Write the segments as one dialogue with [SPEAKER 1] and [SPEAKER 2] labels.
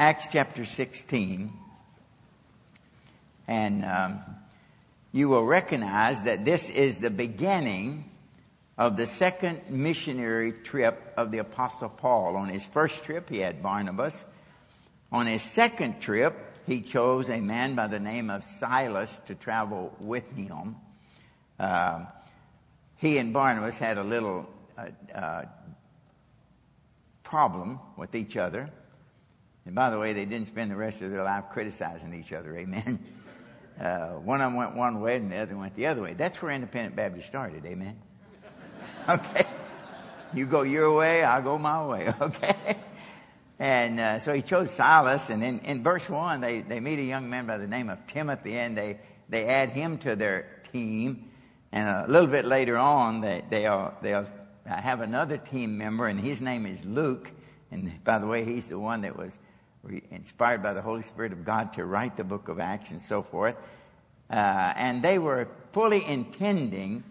[SPEAKER 1] Acts chapter 16. And um, you will recognize that this is the beginning of the second missionary trip of the Apostle Paul. On his first trip, he had Barnabas. On his second trip, he chose a man by the name of Silas to travel with him. Uh, he and Barnabas had a little uh, uh, problem with each other. And by the way, they didn't spend the rest of their life criticizing each other. Amen. Uh, one of them went one way and the other went the other way. That's where Independent Baptist started. Amen. okay. You go your way, I'll go my way. Okay. And uh, so he chose Silas, and in, in verse 1, they, they meet a young man by the name of Timothy, and they, they add him to their team. And a little bit later on, they, they'll, they'll have another team member, and his name is Luke. And by the way, he's the one that was inspired by the Holy Spirit of God to write the book of Acts and so forth. Uh, and they were fully intending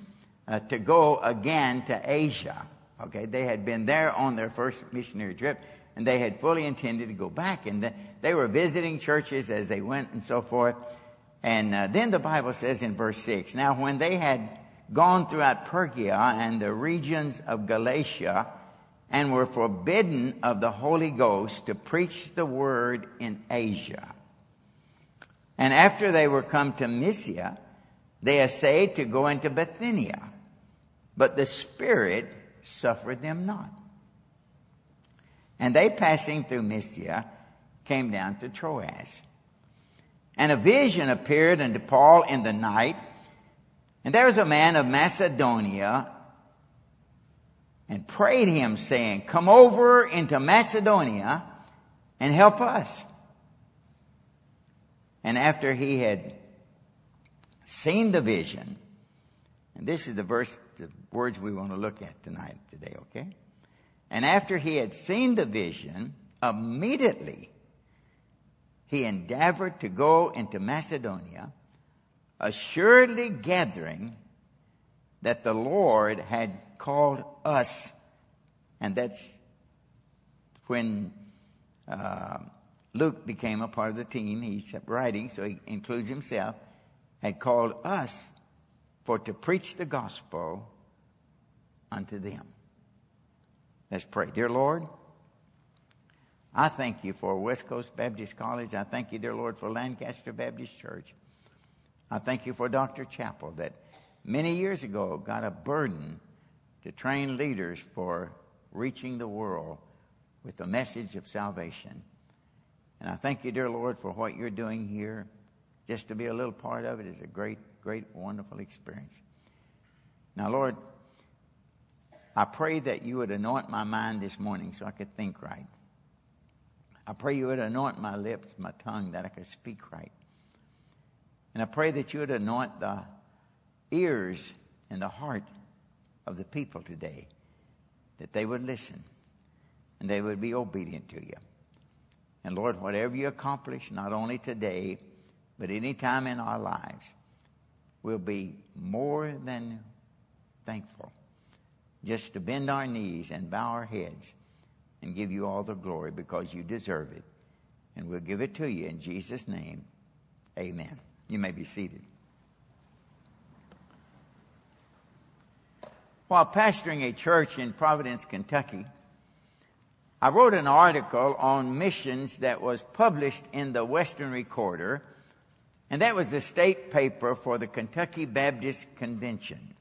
[SPEAKER 1] uh, to go again to Asia. Okay, they had been there on their first missionary trip, and they had fully intended to go back. And they were visiting churches as they went and so forth. And uh, then the Bible says in verse 6 Now, when they had gone throughout Phrygia and the regions of Galatia, and were forbidden of the Holy Ghost to preach the word in Asia. And after they were come to Mysia, they essayed to go into Bithynia, but the Spirit suffered them not. And they passing through Mysia came down to Troas. And a vision appeared unto Paul in the night, and there was a man of Macedonia and prayed him, saying, Come over into Macedonia and help us. And after he had seen the vision, and this is the verse, the words we want to look at tonight, today, okay? And after he had seen the vision, immediately he endeavored to go into Macedonia, assuredly gathering that the Lord had called us. And that's when uh, Luke became a part of the team. He kept writing, so he includes himself, had called us for to preach the gospel unto them. Let's pray. Dear Lord, I thank you for West Coast Baptist College. I thank you, dear Lord, for Lancaster Baptist Church. I thank you for Dr. Chappell that many years ago got a burden to train leaders for reaching the world with the message of salvation. And I thank you, dear Lord, for what you're doing here. Just to be a little part of it is a great, great, wonderful experience. Now, Lord, I pray that you would anoint my mind this morning so I could think right. I pray you would anoint my lips, my tongue, that I could speak right. And I pray that you would anoint the ears and the heart of the people today that they would listen and they would be obedient to you. And Lord, whatever you accomplish, not only today, but any time in our lives, we'll be more than thankful just to bend our knees and bow our heads and give you all the glory because you deserve it. And we'll give it to you in Jesus' name. Amen. You may be seated. While pastoring a church in Providence, Kentucky, I wrote an article on missions that was published in the Western Recorder, and that was the state paper for the Kentucky Baptist Convention.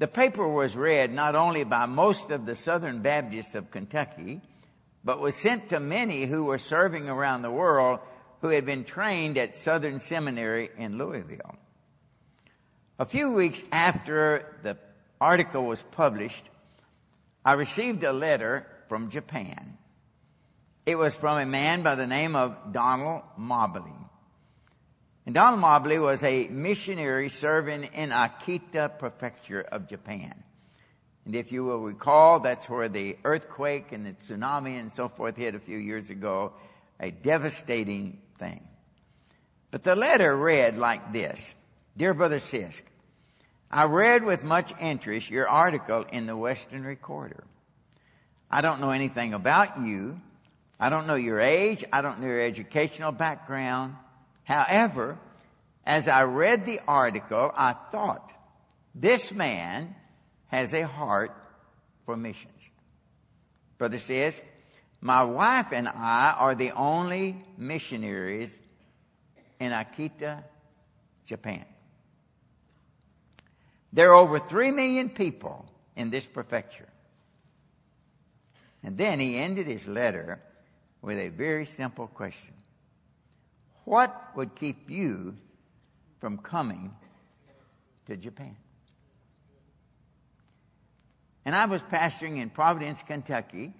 [SPEAKER 1] The paper was read not only by most of the Southern Baptists of Kentucky, but was sent to many who were serving around the world who had been trained at Southern Seminary in Louisville. A few weeks after the article was published, I received a letter from Japan. It was from a man by the name of Donald Mobley. And Donald Mobley was a missionary serving in Akita Prefecture of Japan. And if you will recall, that's where the earthquake and the tsunami and so forth hit a few years ago, a devastating thing. But the letter read like this Dear Brother Sisk, I read with much interest your article in the Western Recorder. I don't know anything about you, I don't know your age. I don't know your educational background. However, as I read the article, I thought, this man has a heart for missions. Brother says, my wife and I are the only missionaries in Akita, Japan. There are over three million people in this prefecture. And then he ended his letter with a very simple question. What would keep you from coming to Japan? And I was pastoring in Providence, Kentucky,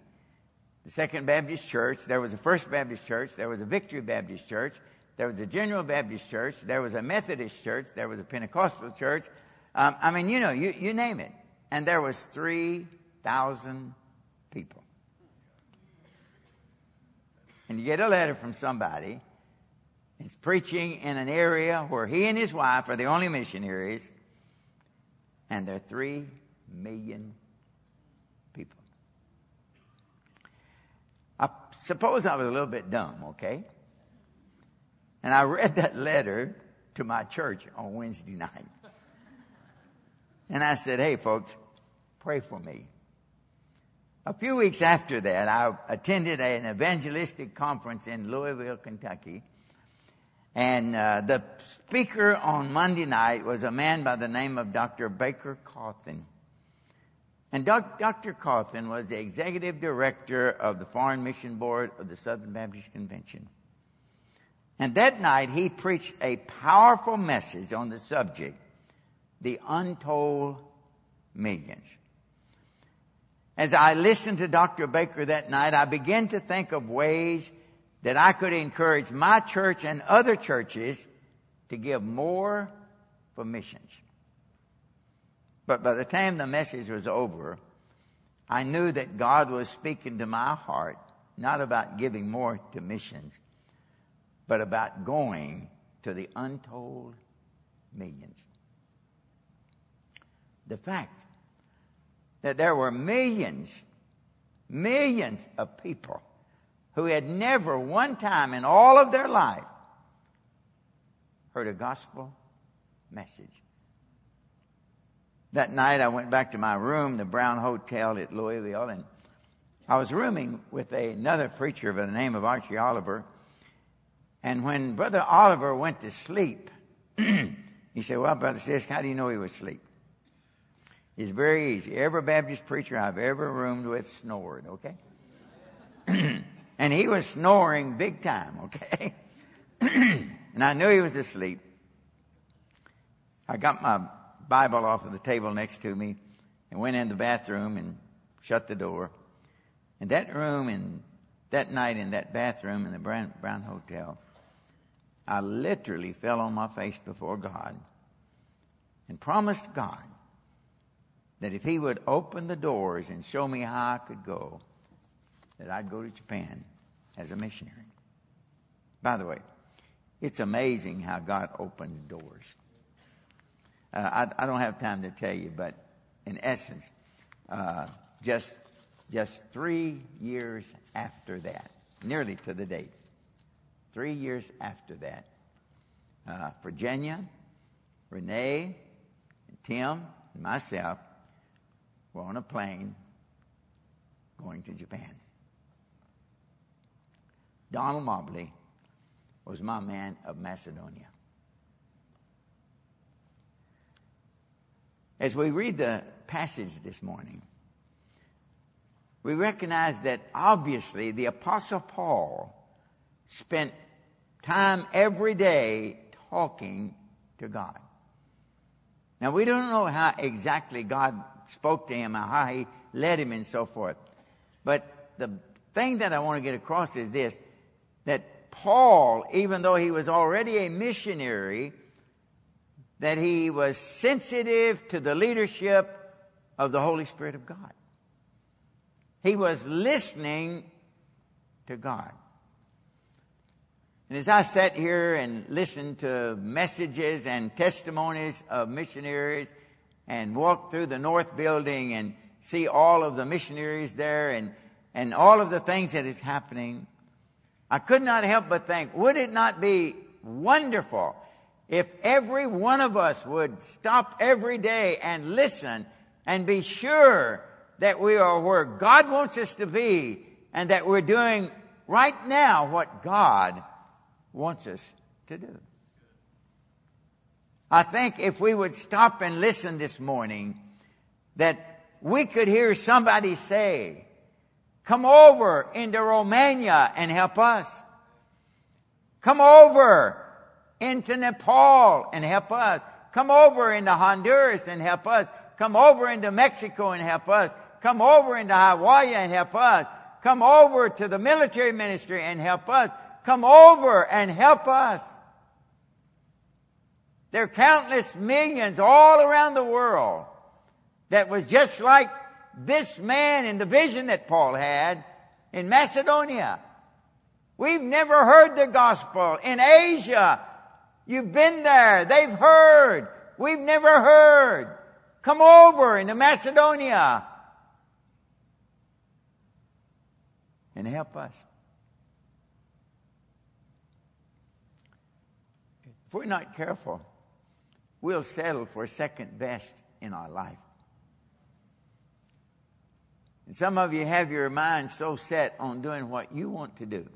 [SPEAKER 1] the Second Baptist Church. There was a First Baptist Church. There was a Victory Baptist Church. There was a General Baptist Church. There was a Methodist Church. There was a Pentecostal Church. Um, I mean, you know, you, you name it. And there was 3,000 people. And you get a letter from somebody. He's preaching in an area where he and his wife are the only missionaries. And there are 3 million people. I suppose I was a little bit dumb, okay? And I read that letter to my church on Wednesday night. And I said, hey, folks, pray for me. A few weeks after that, I attended an evangelistic conference in Louisville, Kentucky. And uh, the speaker on Monday night was a man by the name of Dr. Baker Cauthen. And doc, Dr. Cauthen was the executive director of the Foreign Mission Board of the Southern Baptist Convention. And that night he preached a powerful message on the subject the untold millions. As I listened to Dr. Baker that night, I began to think of ways that I could encourage my church and other churches to give more for missions. But by the time the message was over, I knew that God was speaking to my heart, not about giving more to missions, but about going to the untold millions the fact that there were millions, millions of people who had never one time in all of their life heard a gospel message. That night I went back to my room, the Brown Hotel at Louisville, and I was rooming with another preacher by the name of Archie Oliver. And when Brother Oliver went to sleep, he said, Well, Brother Sisk, how do you know he was asleep? It's very easy. Every Baptist preacher I've ever roomed with snored, okay? and he was snoring big time, okay? and I knew he was asleep. I got my Bible off of the table next to me and went in the bathroom and shut the door. And that room and that night in that bathroom in the Brown, Brown Hotel, I literally fell on my face before God and promised God that if he would open the doors and show me how I could go, that I'd go to Japan as a missionary. By the way, it's amazing how God opened doors. Uh, I, I, don't have time to tell you, but in essence, uh, just just three years after that, nearly to the date, three years after that, uh, Virginia, Renee, Tim, and myself were on a plane going to Japan. Donald Mobley was my man of Macedonia. As we read the passage this morning, we recognize that obviously the Apostle Paul spent time every day talking to God. Now, we don't know how exactly God spoke to him, how he led him, and so forth. But the thing that I want to get across is this that Paul, even though he was already a missionary, that he was sensitive to the leadership of the Holy Spirit of God. He was listening to God. And as I sat here and listened to messages and testimonies of missionaries and walk through the north building and see all of the missionaries there and, and all of the things that is happening, I could not help but think, would it not be wonderful if every one of us would stop every day and listen and be sure that we are where God wants us to be and that we're doing right now what God wants us to do. I think if we would stop and listen this morning, that we could hear somebody say, come over into Romania and help us. Come over into Nepal and help us. Come over into Honduras and help us. Come over into Mexico and help us. Come over into Hawaii and help us. Come over to the military ministry and help us. Come over and help us. There are countless millions all around the world that was just like this man in the vision that Paul had in Macedonia. We've never heard the gospel. In Asia, you've been there. They've heard. We've never heard. Come over into Macedonia and help us. If we're not careful, we'll settle for second best in our life. And some of you have your mind so set on doing what you want to do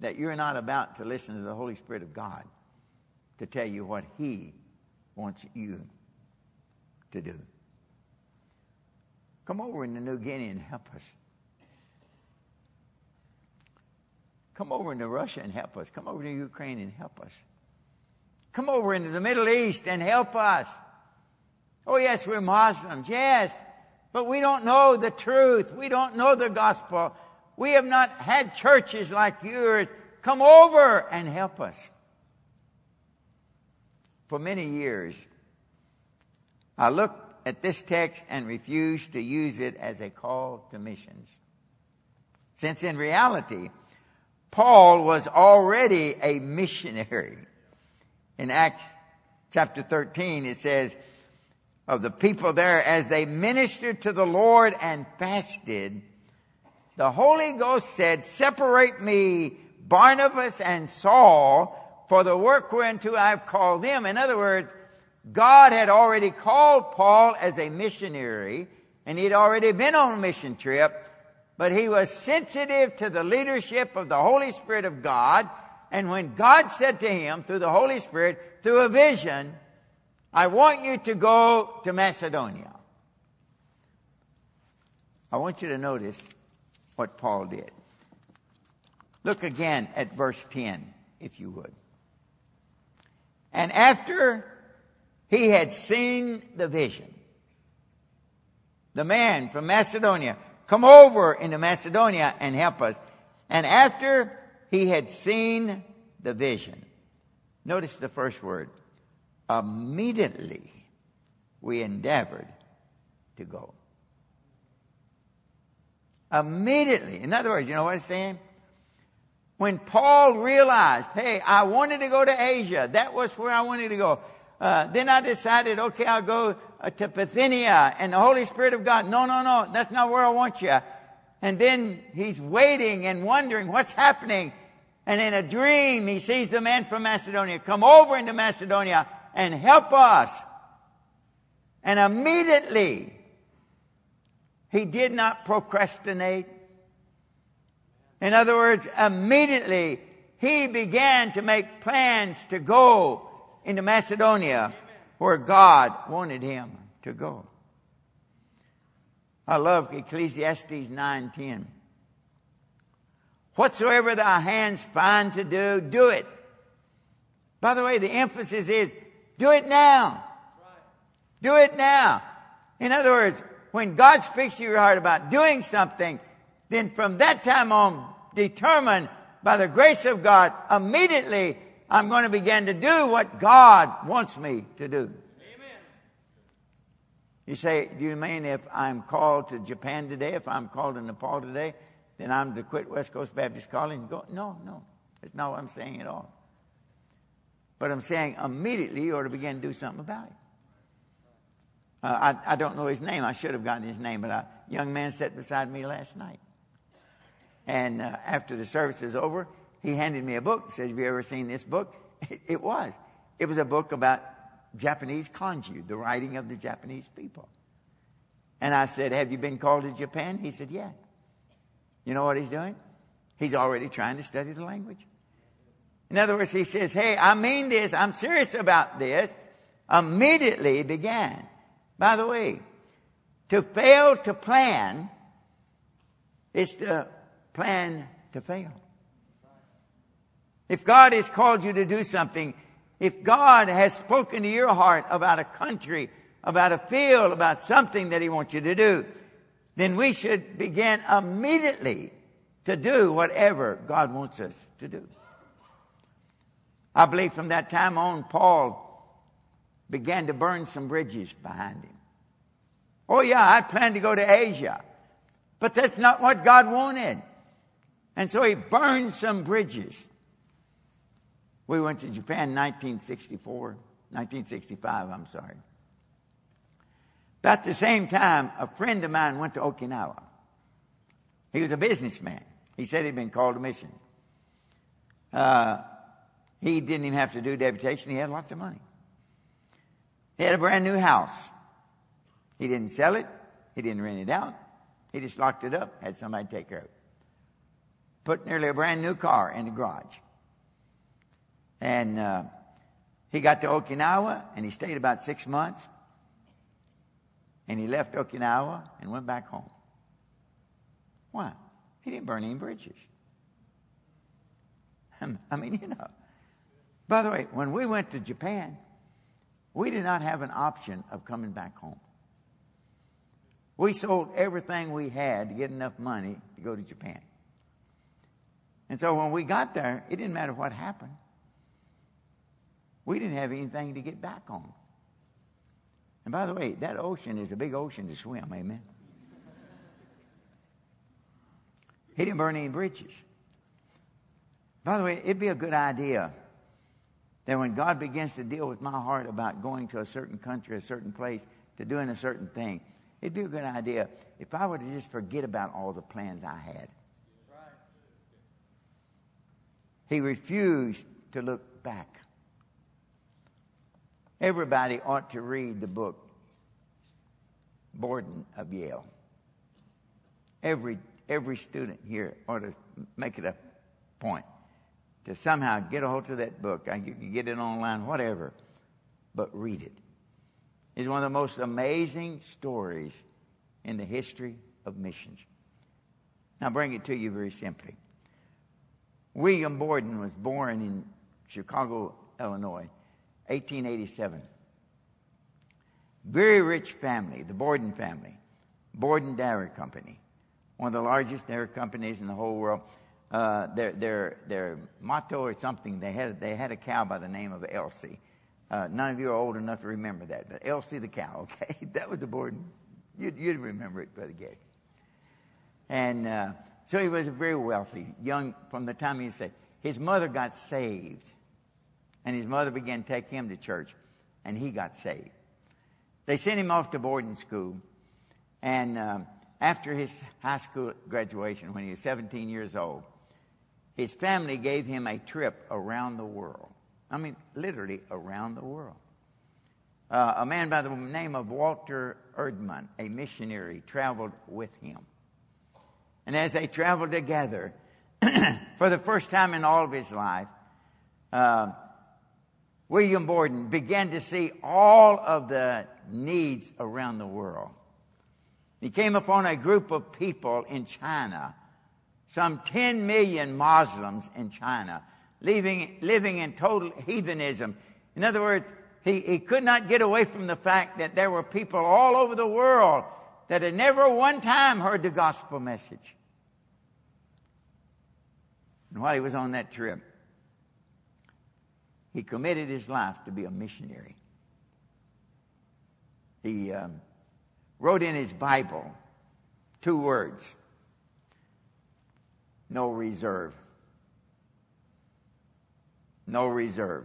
[SPEAKER 1] that you're not about to listen to the Holy Spirit of God to tell you what He wants you to do. Come over into New Guinea and help us. Come over into Russia and help us. Come over to Ukraine and help us. Come over into the Middle East and help us. Oh, yes, we're Muslims. Yes. But we don't know the truth. We don't know the gospel. We have not had churches like yours. Come over and help us. For many years, I looked at this text and refused to use it as a call to missions. Since in reality, Paul was already a missionary. In Acts chapter 13, it says, of the people there as they ministered to the Lord and fasted, the Holy Ghost said, separate me, Barnabas and Saul, for the work whereunto I've called them. In other words, God had already called Paul as a missionary, and he'd already been on a mission trip, but he was sensitive to the leadership of the Holy Spirit of God. And when God said to him through the Holy Spirit, through a vision, I want you to go to Macedonia. I want you to notice what Paul did. Look again at verse 10, if you would. And after he had seen the vision, the man from Macedonia, come over into Macedonia and help us. And after he had seen the vision, notice the first word, immediately we endeavored to go. Immediately. In other words, you know what I'm saying? When Paul realized, hey, I wanted to go to Asia, that was where I wanted to go. Uh, then I decided, okay, I'll go uh, to Bithynia and the Holy Spirit of God. No, no, no, that's not where I want you. And then he's waiting and wondering what's happening. And in a dream, he sees the man from Macedonia come over into Macedonia and help us. And immediately, he did not procrastinate. In other words, immediately, he began to make plans to go into Macedonia where God wanted him to go. I love Ecclesiastes 9:10. Whatsoever thy hands find to do, do it. By the way, the emphasis is do it now. Do it now. In other words, when God speaks to your heart about doing something, then from that time on, determine by the grace of God, immediately I'm going to begin to do what God wants me to do. Amen. You say, do you mean if I'm called to Japan today, if I'm called to Nepal today, then I'm to quit West Coast Baptist College and go? No, no. That's not what I'm saying at all. But I'm saying immediately you ought to begin to do something about it. Uh, I, I don't know his name. I should have gotten his name, but a young man sat beside me last night. And uh, after the service is over, he handed me a book. He says, Have you ever seen this book? It, it was. It was a book about Japanese kanji, the writing of the Japanese people. And I said, Have you been called to Japan? He said, Yeah. You know what he's doing? He's already trying to study the language. In other words, he says, Hey, I mean this, I'm serious about this. Immediately began. By the way, to fail to plan is to plan to fail. If God has called you to do something, if God has spoken to your heart about a country, about a field, about something that He wants you to do, then we should begin immediately to do whatever God wants us to do. I believe from that time on, Paul began to burn some bridges behind him. Oh, yeah, I planned to go to Asia, but that's not what God wanted. And so he burned some bridges. We went to Japan in 1964, 1965, I'm sorry. About the same time, a friend of mine went to Okinawa. He was a businessman. He said he'd been called to mission. Uh, he didn't even have to do deputation. He had lots of money. He had a brand new house. He didn't sell it. He didn't rent it out. He just locked it up, had somebody take care of it. Put nearly a brand new car in the garage. And uh, he got to Okinawa and he stayed about six months. And he left Okinawa and went back home. Why? He didn't burn any bridges. Hmm, I mean, you know. By the way, when we went to Japan, we did not have an option of coming back home. We sold everything we had to get enough money to go to Japan. And so when we got there, it didn't matter what happened. We didn't have anything to get back on. And by the way, that ocean is a big ocean to swim, amen? He didn't burn any bridges. By the way, it'd be a good idea that when God begins to deal with my heart about going to a certain country, a certain place, to doing a certain thing, it'd be a good idea if I were to just forget about all the plans I had. He refused to look back. Everybody ought to read the book Borden of Yale. Every, every student here ought to make it a point to somehow get a hold of that book. You can get it online, whatever, but read it. It's one of the most amazing stories in the history of missions. Now, bring it to you very simply. William Borden was born in Chicago, Illinois, 1887. Very rich family, the Borden family. Borden Dairy Company, one of the largest dairy companies in the whole world. Uh, their, their, their motto or something, they had, they had a cow by the name of Elsie. Uh, none of you are old enough to remember that, but Elsie the cow, okay? that was the Borden. You'd, you'd remember it, Brother Gay. And uh, so he was a very wealthy, young from the time he was saved. His mother got saved and his mother began to take him to church, and he got saved. They sent him off to boarding school, and um, after his high school graduation, when he was 17 years old, his family gave him a trip around the world. I mean, literally around the world. Uh, a man by the name of Walter Erdman, a missionary, traveled with him. And as they traveled together, for the first time in all of his life, uh, William Borden began to see all of the needs around the world. He came upon a group of people in China, some 10 million Muslims in China, living, living in total heathenism. In other words, he, he could not get away from the fact that there were people all over the world that had never one time heard the gospel message. And while he was on that trip, he committed his life to be a missionary. He um, wrote in his Bible two words no reserve. No reserve.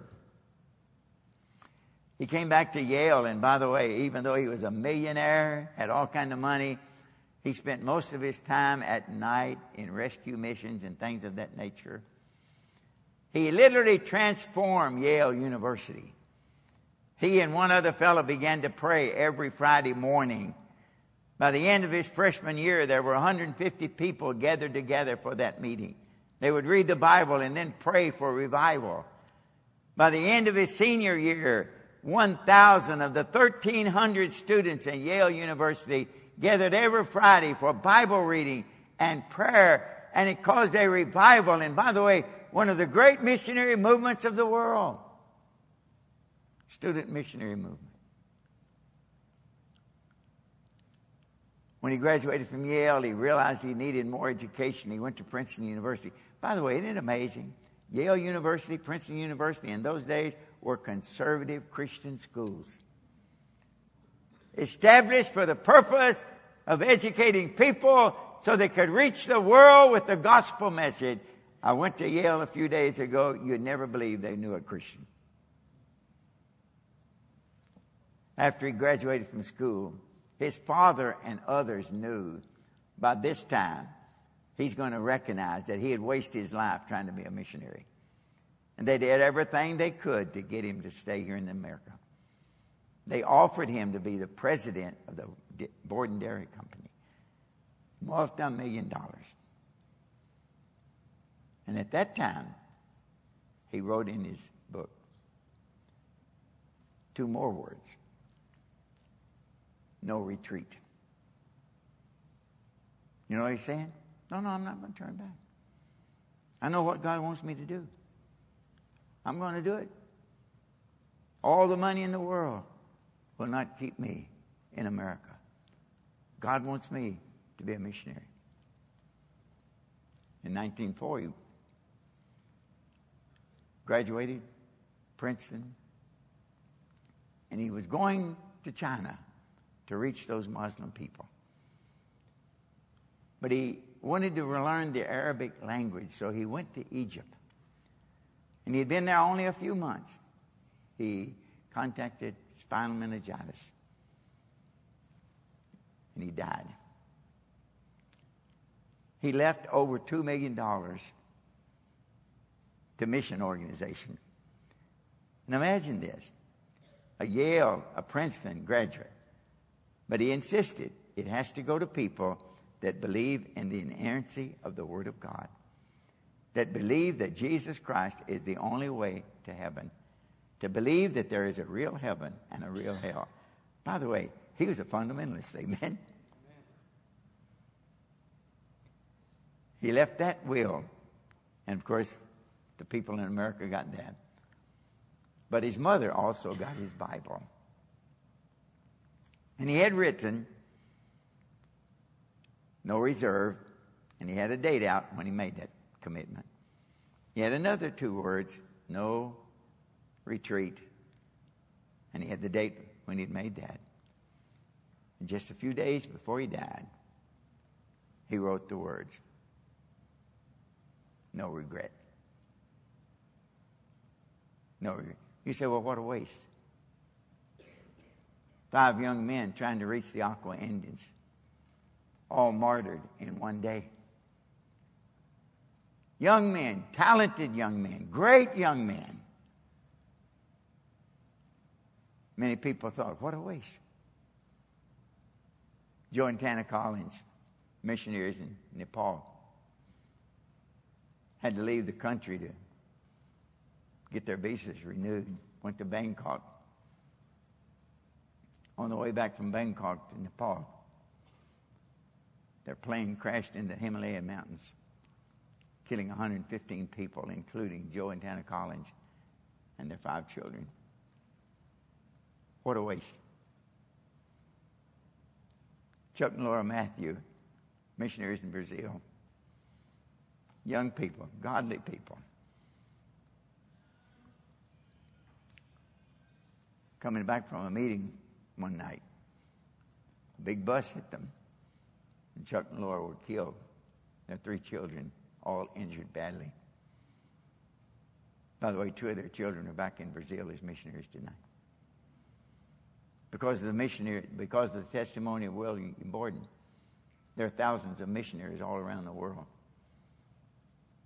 [SPEAKER 1] He came back to Yale, and by the way, even though he was a millionaire, had all kind of money, He spent most of his time at night in rescue missions and things of that nature. He literally transformed Yale University. He and one other fellow began to pray every Friday morning. By the end of his freshman year, there were 150 people gathered together for that meeting. They would read the Bible and then pray for revival. By the end of his senior year, 1,000 of the 1,300 students at Yale University gathered every Friday for Bible reading and prayer, and it caused a revival. And by the way, one of the great missionary movements of the world. Student missionary movement. When he graduated from Yale, he realized he needed more education. He went to Princeton University. By the way, isn't it amazing? Yale University, Princeton University, in those days were conservative Christian schools established for the purpose of educating people so they could reach the world with the gospel message. I went to Yale a few days ago. You'd never believe they knew a Christian. After he graduated from school, his father and others knew by this time he's going to recognize that he had wasted his life trying to be a missionary. And they did everything they could to get him to stay here in America. They offered him to be the president of the Borden Dairy Company. Multi-million dollars. And at that time, he wrote in his book two more words. No retreat. You know what he's saying? No, no, I'm not going to turn back. I know what God wants me to do. I'm going to do it. All the money in the world will not keep me in America. God wants me to be a missionary. In 1940, graduated Princeton, and he was going to China to reach those Muslim people. But he wanted to learn the Arabic language, so he went to Egypt. And he had been there only a few months. He contacted spinal meningitis. And he died. He left over $2 million to mission organization. And imagine this a Yale, a Princeton graduate. But he insisted it has to go to people that believe in the inerrancy of the Word of God, that believe that Jesus Christ is the only way to heaven to believe that there is a real heaven and a real hell. By the way, he was a fundamentalist, amen? He left that will, and of course, the people in America got that. But his mother also got his Bible. And he had written, no reserve, and he had a date out when he made that commitment. He had another two words, no retreat. And he had the date when he'd made that. And just a few days before he died, he wrote the words No regret. No. You say, well, what a waste. Five young men trying to reach the Auca Indians, all martyred in one day. Young men, talented young men, great young men. Many people thought, what a waste. Joe and Tana Collins, missionaries in Nepal, had to leave the country to get their visas renewed. Went to Bangkok. On the way back from Bangkok to Nepal, their plane crashed into the Himalayan mountains, killing 115 people, including Joe and Tana Collins and their five children. What a waste. Chuck and Laura Matthew, missionaries in Brazil. Young people, godly people. Coming back from a meeting one night, a big bus hit them, and Chuck and Laura were killed. Their three children, all injured badly. By the way, two of their children are back in Brazil as missionaries tonight because of the missionary, because of the testimony of William Borden. there are thousands of missionaries all around the world.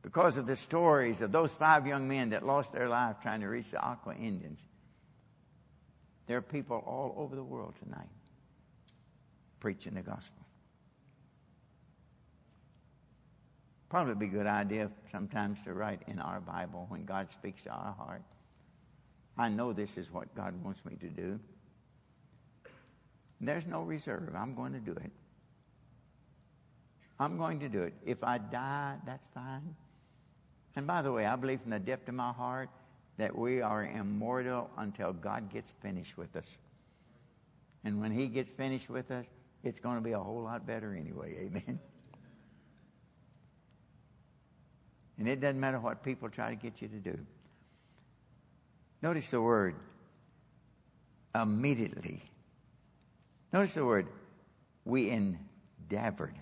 [SPEAKER 1] Because of the stories of those five young men that lost their life trying to reach the Auca Indians, there are people all over the world tonight preaching the gospel. Probably be a good idea sometimes to write in our Bible when God speaks to our heart. I know this is what God wants me to do. There's no reserve. I'm going to do it. I'm going to do it. If I die, that's fine. And by the way, I believe from the depth of my heart that we are immortal until God gets finished with us. And when He gets finished with us, it's going to be a whole lot better anyway. Amen. And it doesn't matter what people try to get you to do. Notice the word immediately. Notice the word we endeavored.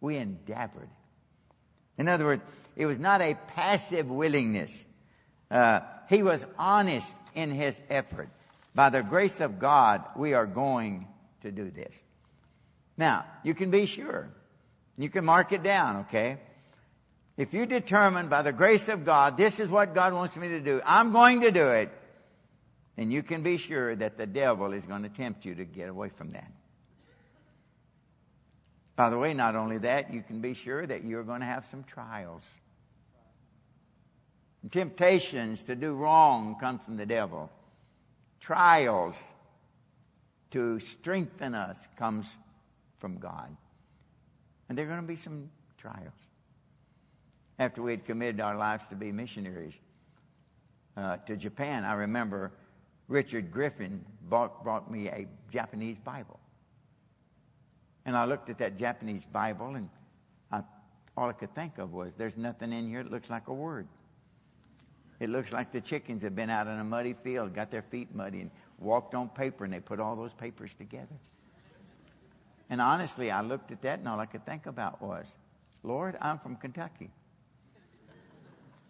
[SPEAKER 1] We endeavored. In other words, it was not a passive willingness. Uh, he was honest in his effort. By the grace of God, we are going to do this. Now, you can be sure. You can mark it down, okay? If you determine by the grace of God, this is what God wants me to do, I'm going to do it, then you can be sure that the devil is going to tempt you to get away from that. By the way, not only that, you can be sure that you're going to have some trials. Temptations to do wrong come from the devil. Trials to strengthen us comes from God. And there are going to be some trials. After we had committed our lives to be missionaries uh, to Japan, I remember Richard Griffin bought, brought me a Japanese Bible. And I looked at that Japanese Bible, and I, all I could think of was there's nothing in here that looks like a word. It looks like the chickens have been out in a muddy field, got their feet muddy, and walked on paper, and they put all those papers together. And honestly, I looked at that, and all I could think about was, Lord, I'm from Kentucky.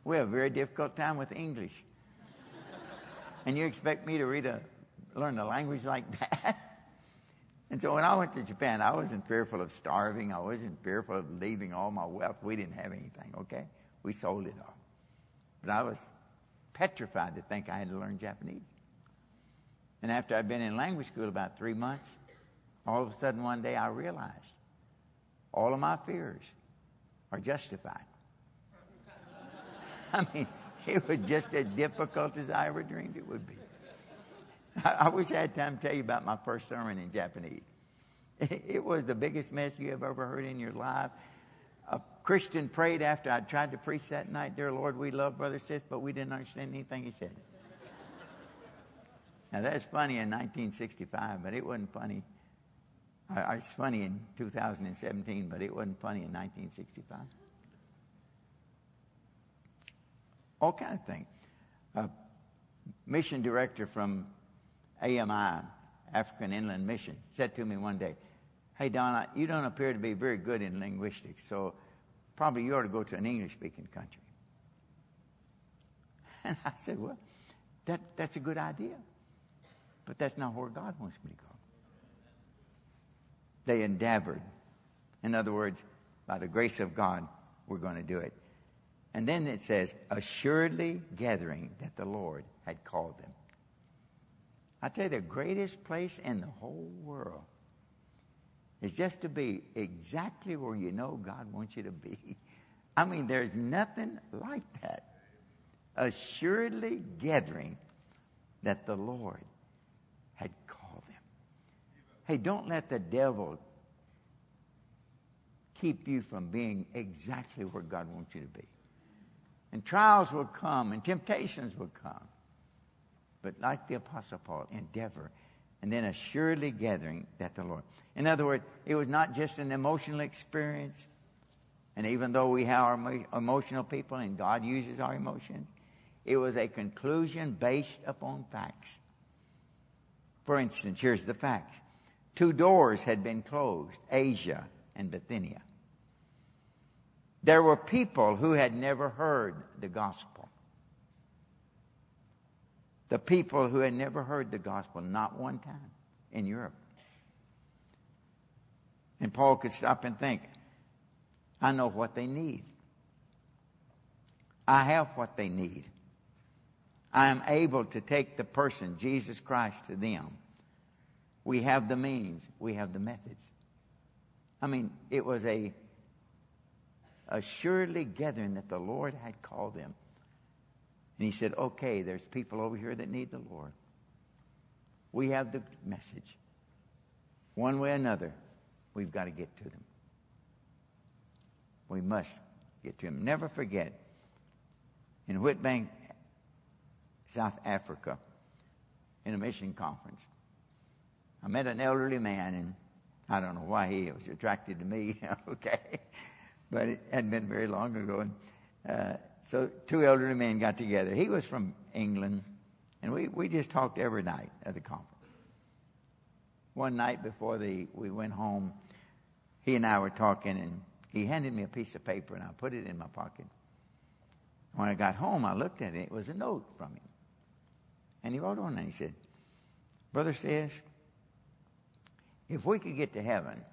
[SPEAKER 1] We have a very difficult time with English. and you expect me to read a, learn a language like that? And so when I went to Japan, I wasn't fearful of starving. I wasn't fearful of leaving all my wealth. We didn't have anything, okay? We sold it all. But I was petrified to think I had to learn Japanese. And after I'd been in language school about three months, all of a sudden one day I realized all of my fears are justified. I mean, it was just as difficult as I ever dreamed it would be. I, wish I had time to tell you about my first sermon in Japanese. It was the biggest mess you have ever heard in your life. Christian prayed after I tried to preach that night, Dear Lord, we love Brother Sis, but we didn't understand anything he said. now, that's funny in 1965, but it wasn't funny. It's funny in 2017, but it wasn't funny in 1965. All kind of things. A mission director from AMI, African Inland Mission, said to me one day, Hey, Don, you don't appear to be very good in linguistics, so probably you ought to go to an English speaking country. And I said, Well, that, that's a good idea, but that's not where God wants me to go. They endeavored. In other words, by the grace of God, we're going to do it. And then it says, assuredly gathering that the Lord had called them. I tell you, the greatest place in the whole world is just to be exactly where you know God wants you to be. I mean, there's nothing like that. Assuredly gathering that the Lord had called them. Hey, don't let the devil keep you from being exactly where God wants you to be. And trials will come and temptations will come but like the Apostle Paul, endeavor, and then assuredly gathering that the Lord. In other words, it was not just an emotional experience, and even though we our emotional people and God uses our emotions, it was a conclusion based upon facts. For instance, here's the facts. Two doors had been closed, Asia and Bithynia. There were people who had never heard the gospel the people who had never heard the gospel, not one time in Europe. And Paul could stop and think, I know what they need. I have what they need. I am able to take the person, Jesus Christ, to them. We have the means, we have the methods. I mean, it was a assuredly gathering that the Lord had called them. And he said, Okay, there's people over here that need the Lord. We have the message. One way or another, we've got to get to them. We must get to them. Never forget, in Witbank, South Africa, in a mission conference, I met an elderly man, and I don't know why he was attracted to me, okay? But it hadn't been very long ago. And, uh, so two elderly men got together. He was from England, and we, we just talked every night at the conference. One night before the, we went home, he and I were talking, and he handed me a piece of paper, and I put it in my pocket. When I got home, I looked at it. It was a note from him. And he wrote on it, he said, Brother says, if we could get to heaven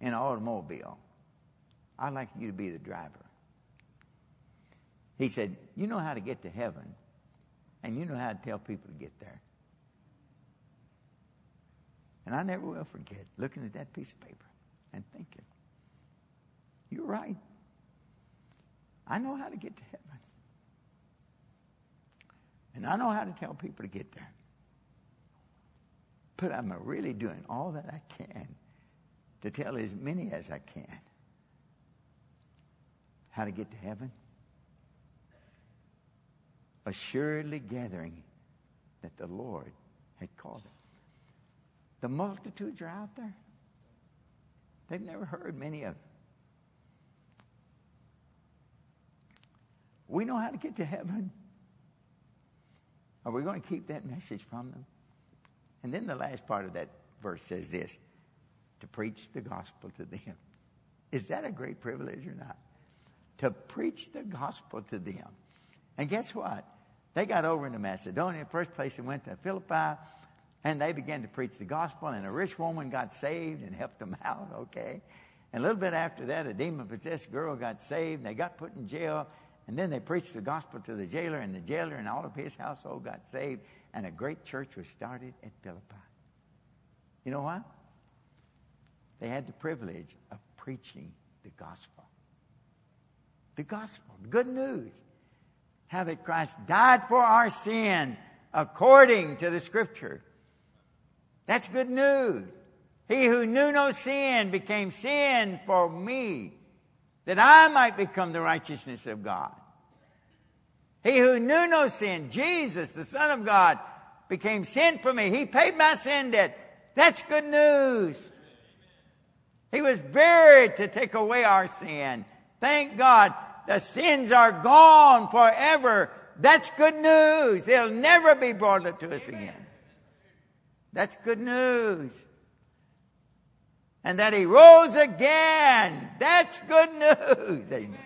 [SPEAKER 1] in an automobile, I'd like you to be the driver. He said, You know how to get to heaven, and you know how to tell people to get there. And I never will forget looking at that piece of paper and thinking, You're right. I know how to get to heaven. And I know how to tell people to get there. But I'm really doing all that I can to tell as many as I can how to get to heaven. Assuredly gathering that the Lord had called them. The multitudes are out there. They've never heard many of them. We know how to get to heaven. Are we going to keep that message from them? And then the last part of that verse says this to preach the gospel to them. Is that a great privilege or not? To preach the gospel to them. And guess what? They got over into Macedonia. First place they went to Philippi, and they began to preach the gospel, and a rich woman got saved and helped them out, okay? And a little bit after that, a demon possessed girl got saved, and they got put in jail, and then they preached the gospel to the jailer, and the jailer and all of his household got saved, and a great church was started at Philippi. You know why? They had the privilege of preaching the gospel. The gospel, the good news. How that Christ died for our sin according to the scripture. That's good news. He who knew no sin became sin for me, that I might become the righteousness of God. He who knew no sin, Jesus, the Son of God, became sin for me. He paid my sin debt. That's good news. He was buried to take away our sin. Thank God. The sins are gone forever. That's good news. They'll never be brought up to us again. That's good news. And that he rose again. That's good news. Amen.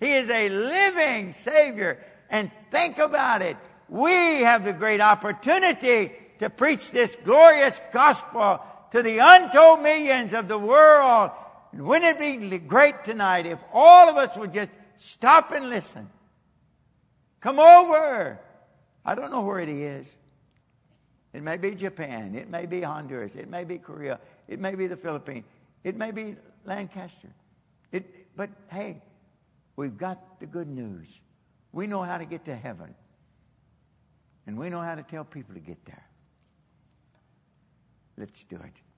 [SPEAKER 1] He is a living Savior. And think about it. We have the great opportunity to preach this glorious gospel to the untold millions of the world. And wouldn't it be great tonight if all of us would just stop and listen? Come over. I don't know where it is. It may be Japan. It may be Honduras. It may be Korea. It may be the Philippines. It may be Lancaster. It, but hey, we've got the good news. We know how to get to heaven. And we know how to tell people to get there. Let's do it.